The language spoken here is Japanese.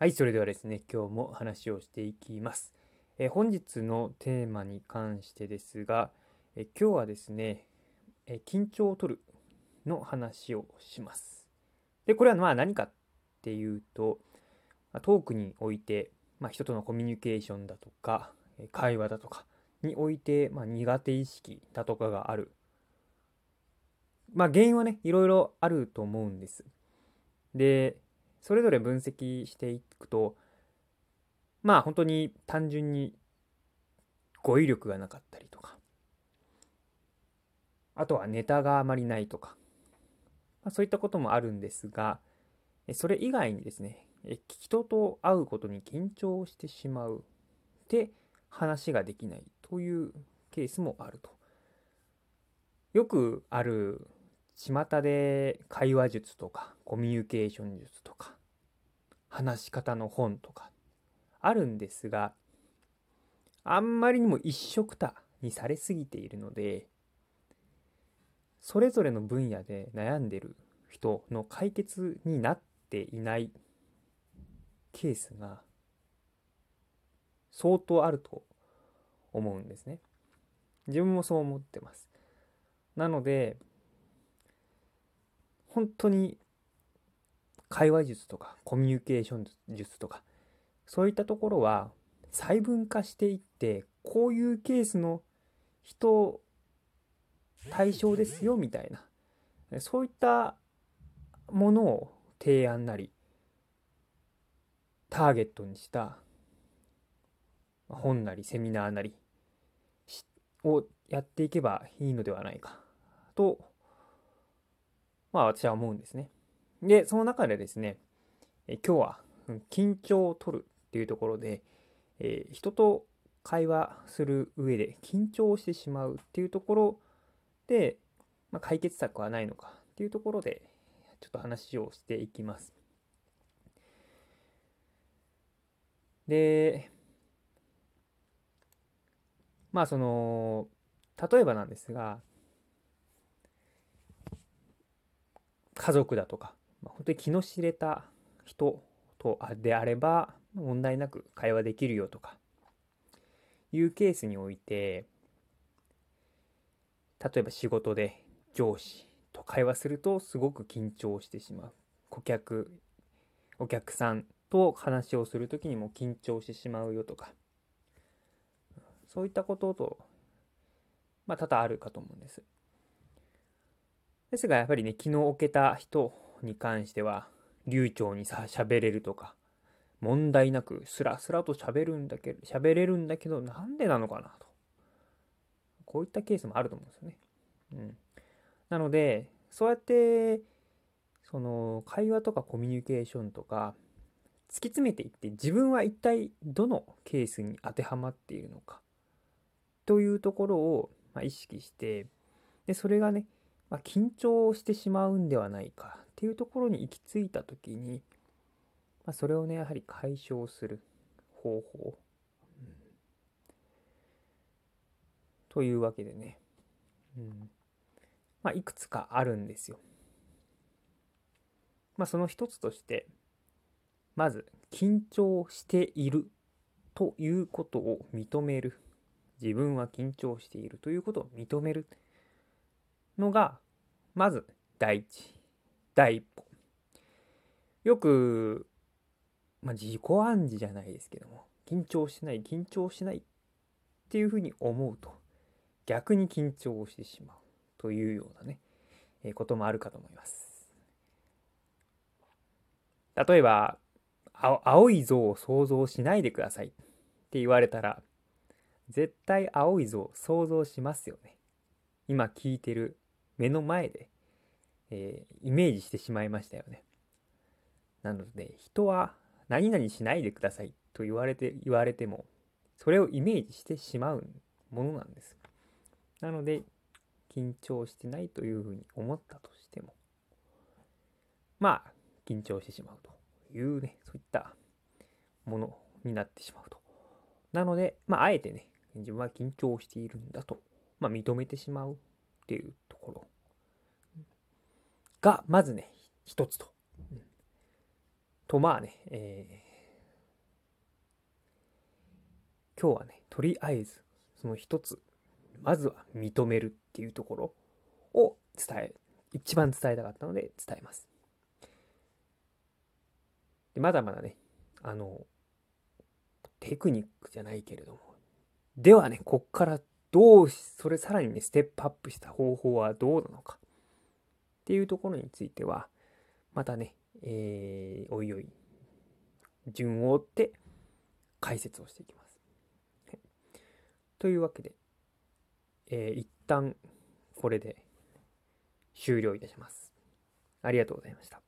はい、それではですね、今日も話をしていきます。え本日のテーマに関してですが、え今日はですね、え緊張を取るの話をします。で、これはまあ何かっていうと、トークにおいて、まあ、人とのコミュニケーションだとか、会話だとかにおいて、まあ、苦手意識だとかがある。まあ原因はね、いろいろあると思うんです。で、それぞれ分析していくとまあ本当に単純に語彙力がなかったりとかあとはネタがあまりないとか、まあ、そういったこともあるんですがそれ以外にですね人と会うことに緊張してしまうで話ができないというケースもあると。よくある巷で会話術とかコミュニケーション術とか話し方の本とかあるんですがあんまりにも一緒くたにされすぎているのでそれぞれの分野で悩んでる人の解決になっていないケースが相当あると思うんですね。自分もそう思ってます。なので本当に会話術とかコミュニケーション術とかそういったところは細分化していってこういうケースの人対象ですよみたいなそういったものを提案なりターゲットにした本なりセミナーなりをやっていけばいいのではないかとまあ私は思うんですね。で、その中でですね、え今日は緊張を取るっていうところで、えー、人と会話する上で緊張してしまうっていうところで、まあ、解決策はないのかっていうところでちょっと話をしていきます。で、まあその、例えばなんですが、家族だとか、ま、本当に気の知れた人とであれば問題なく会話できるよとかいうケースにおいて例えば仕事で上司と会話するとすごく緊張してしまう顧客お客さんと話をする時にも緊張してしまうよとかそういったこととまあ多々あるかと思うんです。ですがやっぱりね気の置けた人に関しては流暢にさ喋れるとか問題なくスラスラと喋るんだけど喋れるんだけどなんでなのかなとこういったケースもあると思うんですよね。うん、なのでそうやってその会話とかコミュニケーションとか突き詰めていって自分は一体どのケースに当てはまっているのかというところを、ま意識してでそれがねまあ、緊張してしまうんではないかっていうところに行き着いた時に、まあ、それをねやはり解消する方法、うん、というわけでね、うんまあ、いくつかあるんですよ。まあ、その一つとしてまず緊張しているということを認める自分は緊張しているということを認めるのが、まず第一、第一歩。よく、まあ、自己暗示じゃないですけども、緊張しない、緊張しないっていうふうに思うと、逆に緊張してしまうというようなね、えー、こともあるかと思います。例えば、青い像を想像しないでくださいって言われたら、絶対青い像想像しますよね。今聞いてる目の前で、えー、イメージしてしまいましたよね。なので、人は何々しないでくださいと言われて、言われても、それをイメージしてしまうものなんです。なので、緊張してないというふうに思ったとしても、まあ、緊張してしまうというね、そういったものになってしまうと。なので、まあ、あえてね、自分は緊張しているんだと、まあ、認めてしまうっていうところが、まずね、一つと。と、まあね、えー、今日はね、とりあえず、その一つ、まずは認めるっていうところを伝え、一番伝えたかったので伝えます。でまだまだね、あの、テクニックじゃないけれども、ではね、こっからどう、それさらにね、ステップアップした方法はどうなのかっていうところについては、またね、えー、おいおい、順を追って解説をしていきます。はい、というわけで、えー、一旦これで終了いたします。ありがとうございました。